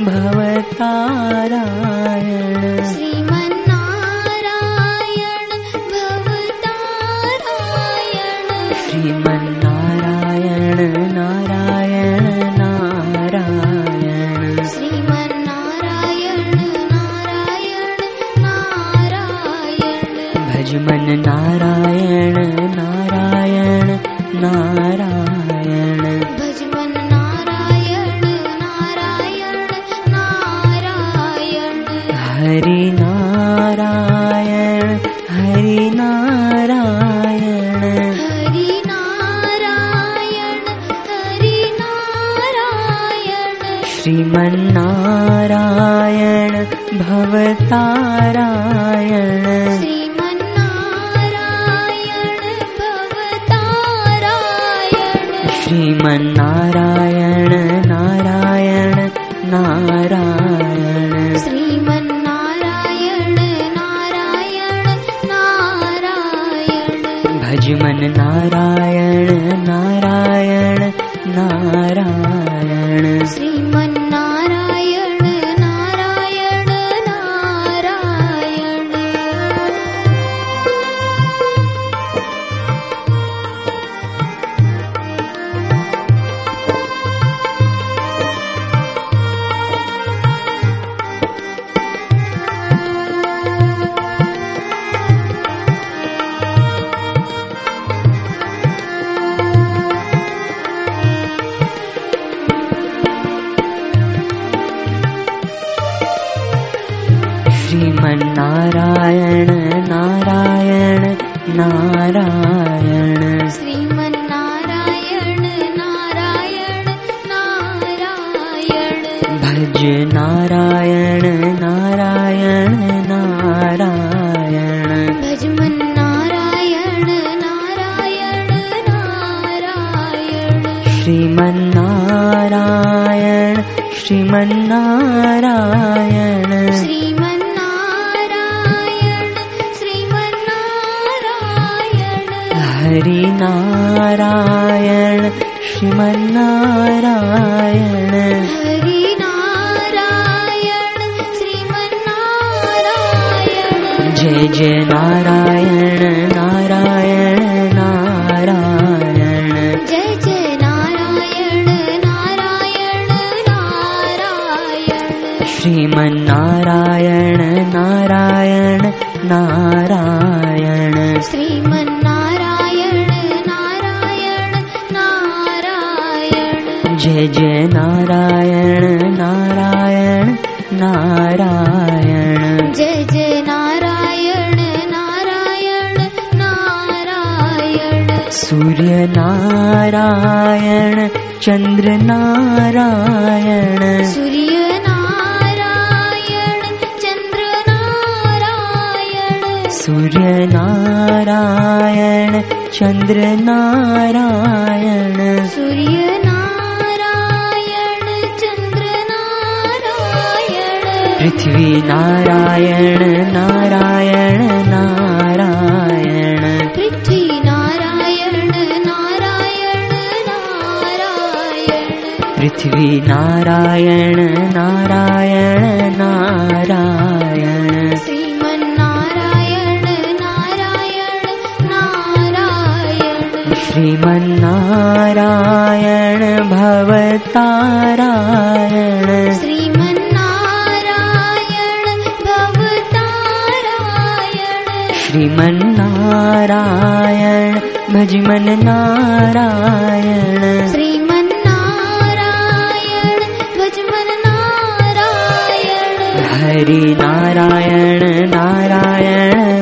भवतारायण। श्रीमन्नारायण भवतारायण। श्रीमन्नारायण नारायण नारायण। श्रीमन्नारायण नारायण नारायण। भजमन नारायण नारायण नारायण श्रीमन्नारायण भवतारायण। श्रीमन्नारायण भवतारायण श्रीमन्नारायण नारायण नारायण। श्रीमन्नारायण नारायण नारायण। भजमन नारायण नारायण नारायण। श्रीमन्नारायण भज नारायण नारायण नारायण। भजमन्नारायण नारायण नारायण श्रीमन्नारायण श्रीमन्नारायण श्रीमन्नारायण श्रीमन्नारायण हरिनारायण श्रीमन्नारायण जय जय नारायण नारायण नारायण। जय जय नारायण नारायण नारायण। श्रीमन्नारायण नारायण नारायण। श्रीमन्नारायण नारायण नारायण। जय जय नारायण नारायण नारायण नारायण चन्द्र नारायण सूर्य नारायण चन्द्र नारायण पृथ्वी नारायण नारायण नारायण पृथ्वी नारायण नारायण। नारायण श्रीमन्नारायण नारायण नारायण। श्रीमन्नारायण भवतारायण। श्रीमन्नारायण भवतारायण। श्रीमन्नारायण भजमन नारायण हरि नारायण नारायण नारायण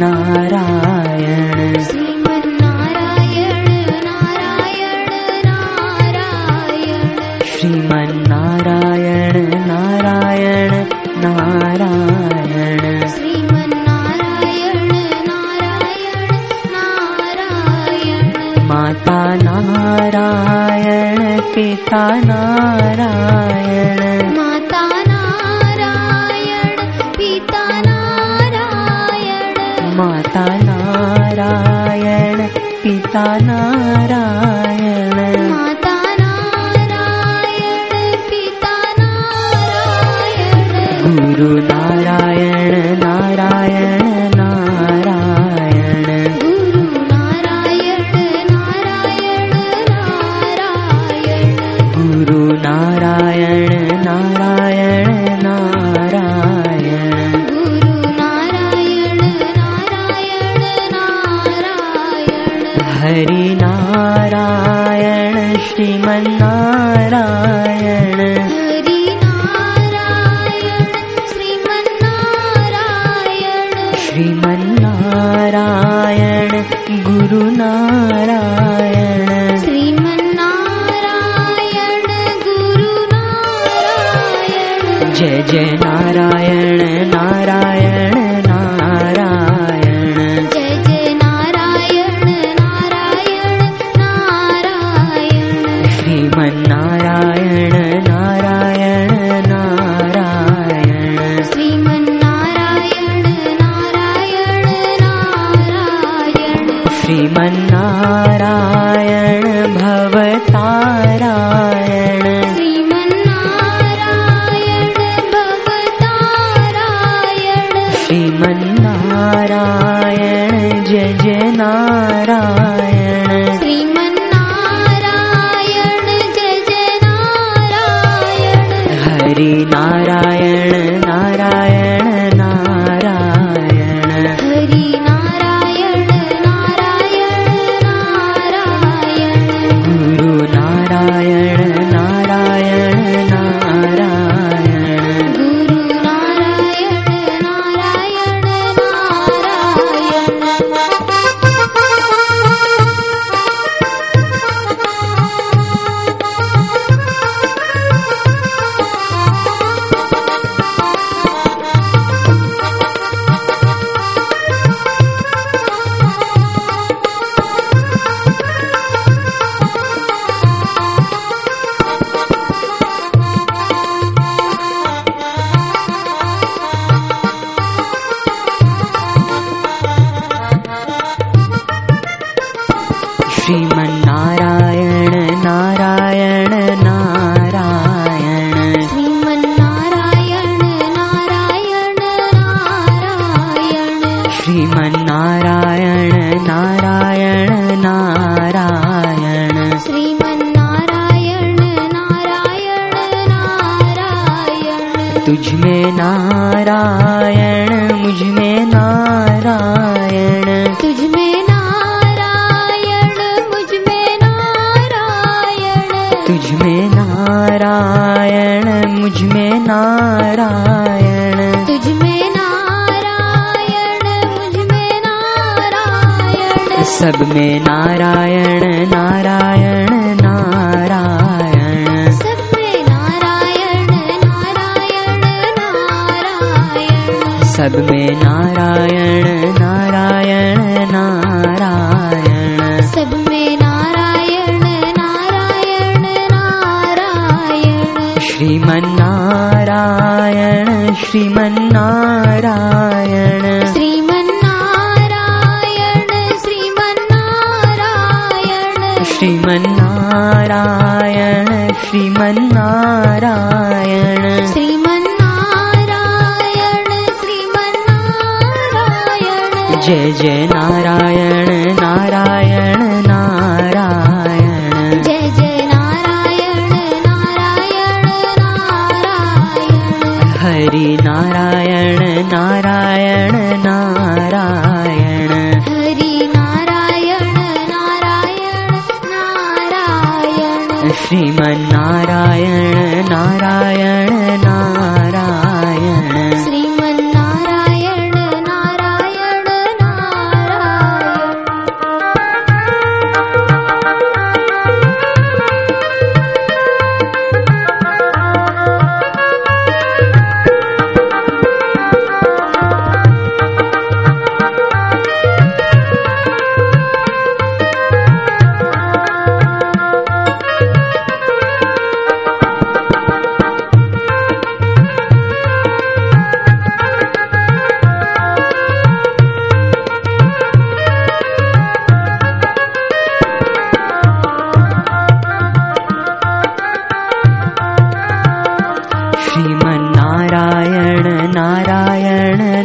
नारायण श्रीमन्नारायण नारायण नारायण माता नारायण पिता नारायण पिता नारायण। माता नारायण पिता नारायण। गुरु नारायण नारायण। जय नाम नारायण श्रीमन्नारायण नारायण नारायण। श्रीमन्नारायण नारायण नारायण। तुझ में नारायण मुझमें नारायण। तुझ में नारायण मुझमें नारायण। तुझ में नारायण मुझमें नारायण। सब में नारायण नारायण नारायण। सब में नारायण नारायण नारायण। सब में नारायण नारायण नारायण। सब में जय जय नारायण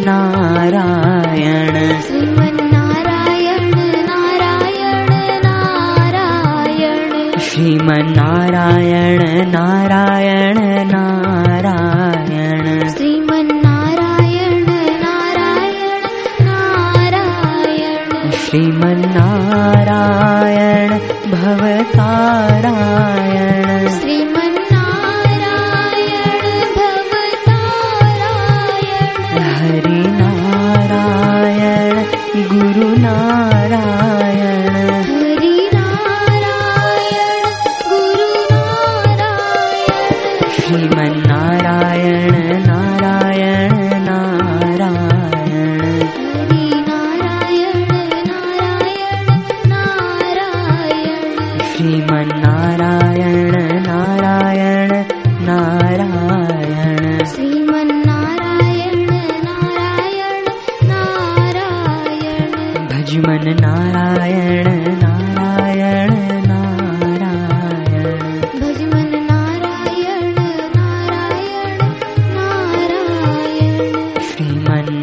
नारायण श्रीमन्नारायण नारायण नारायण श्रीमन्नारायण नारायण नारायण श्रीमन्नारायण नारायण नारायण श्रीमन्नारायण भवतारायण श्रीमन्नारायण नारायण नारायण श्रीमन्नारायण नारायण नारायण भजमन नारायण नारायण नारायण भजमन नारायण नारायण नारायण श्रीमन्नारायण